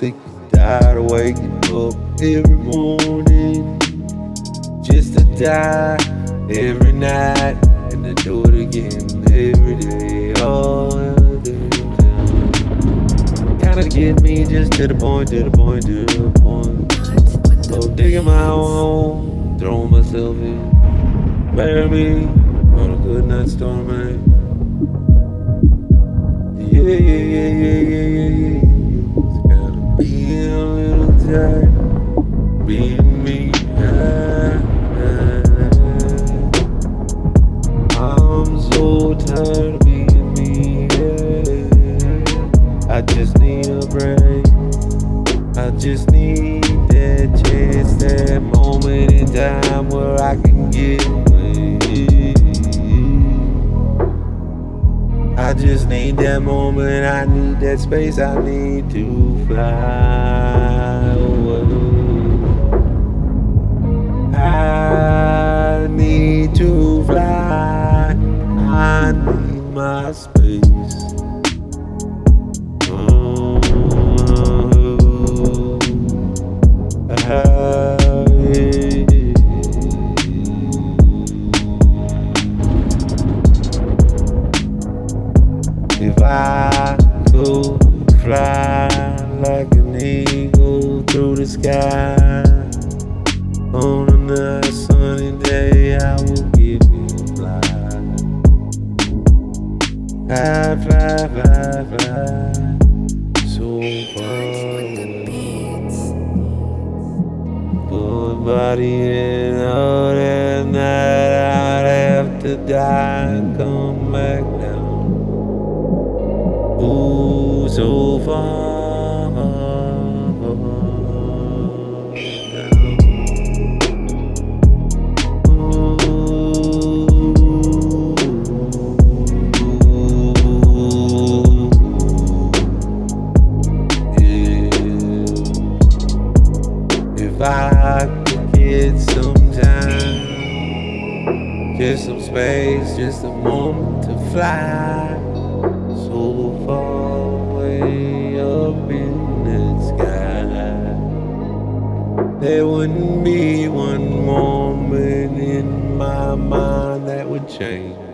Sick and tired of waking up every morning just to die every night and to do it again every day. All time. Kinda get me just to the point, to the point, to the point. So digging my own throwing myself in. Bury me on a good night storm, man. Yeah, yeah, yeah, yeah. Being me. I'm so tired of being me. Yeah. I just need a break. I just need that chance, that moment in time where I can get I just need that moment, I need that space, I need to fly away. I need to fly, I need my space. If I could fly like an eagle through the sky on another sunny day, I will give you a fly. Fly, fly, fly, fly, so far. Put body in all that night, I'd have to die just some space, just a moment to fly There wouldn't be one moment in my mind that would change.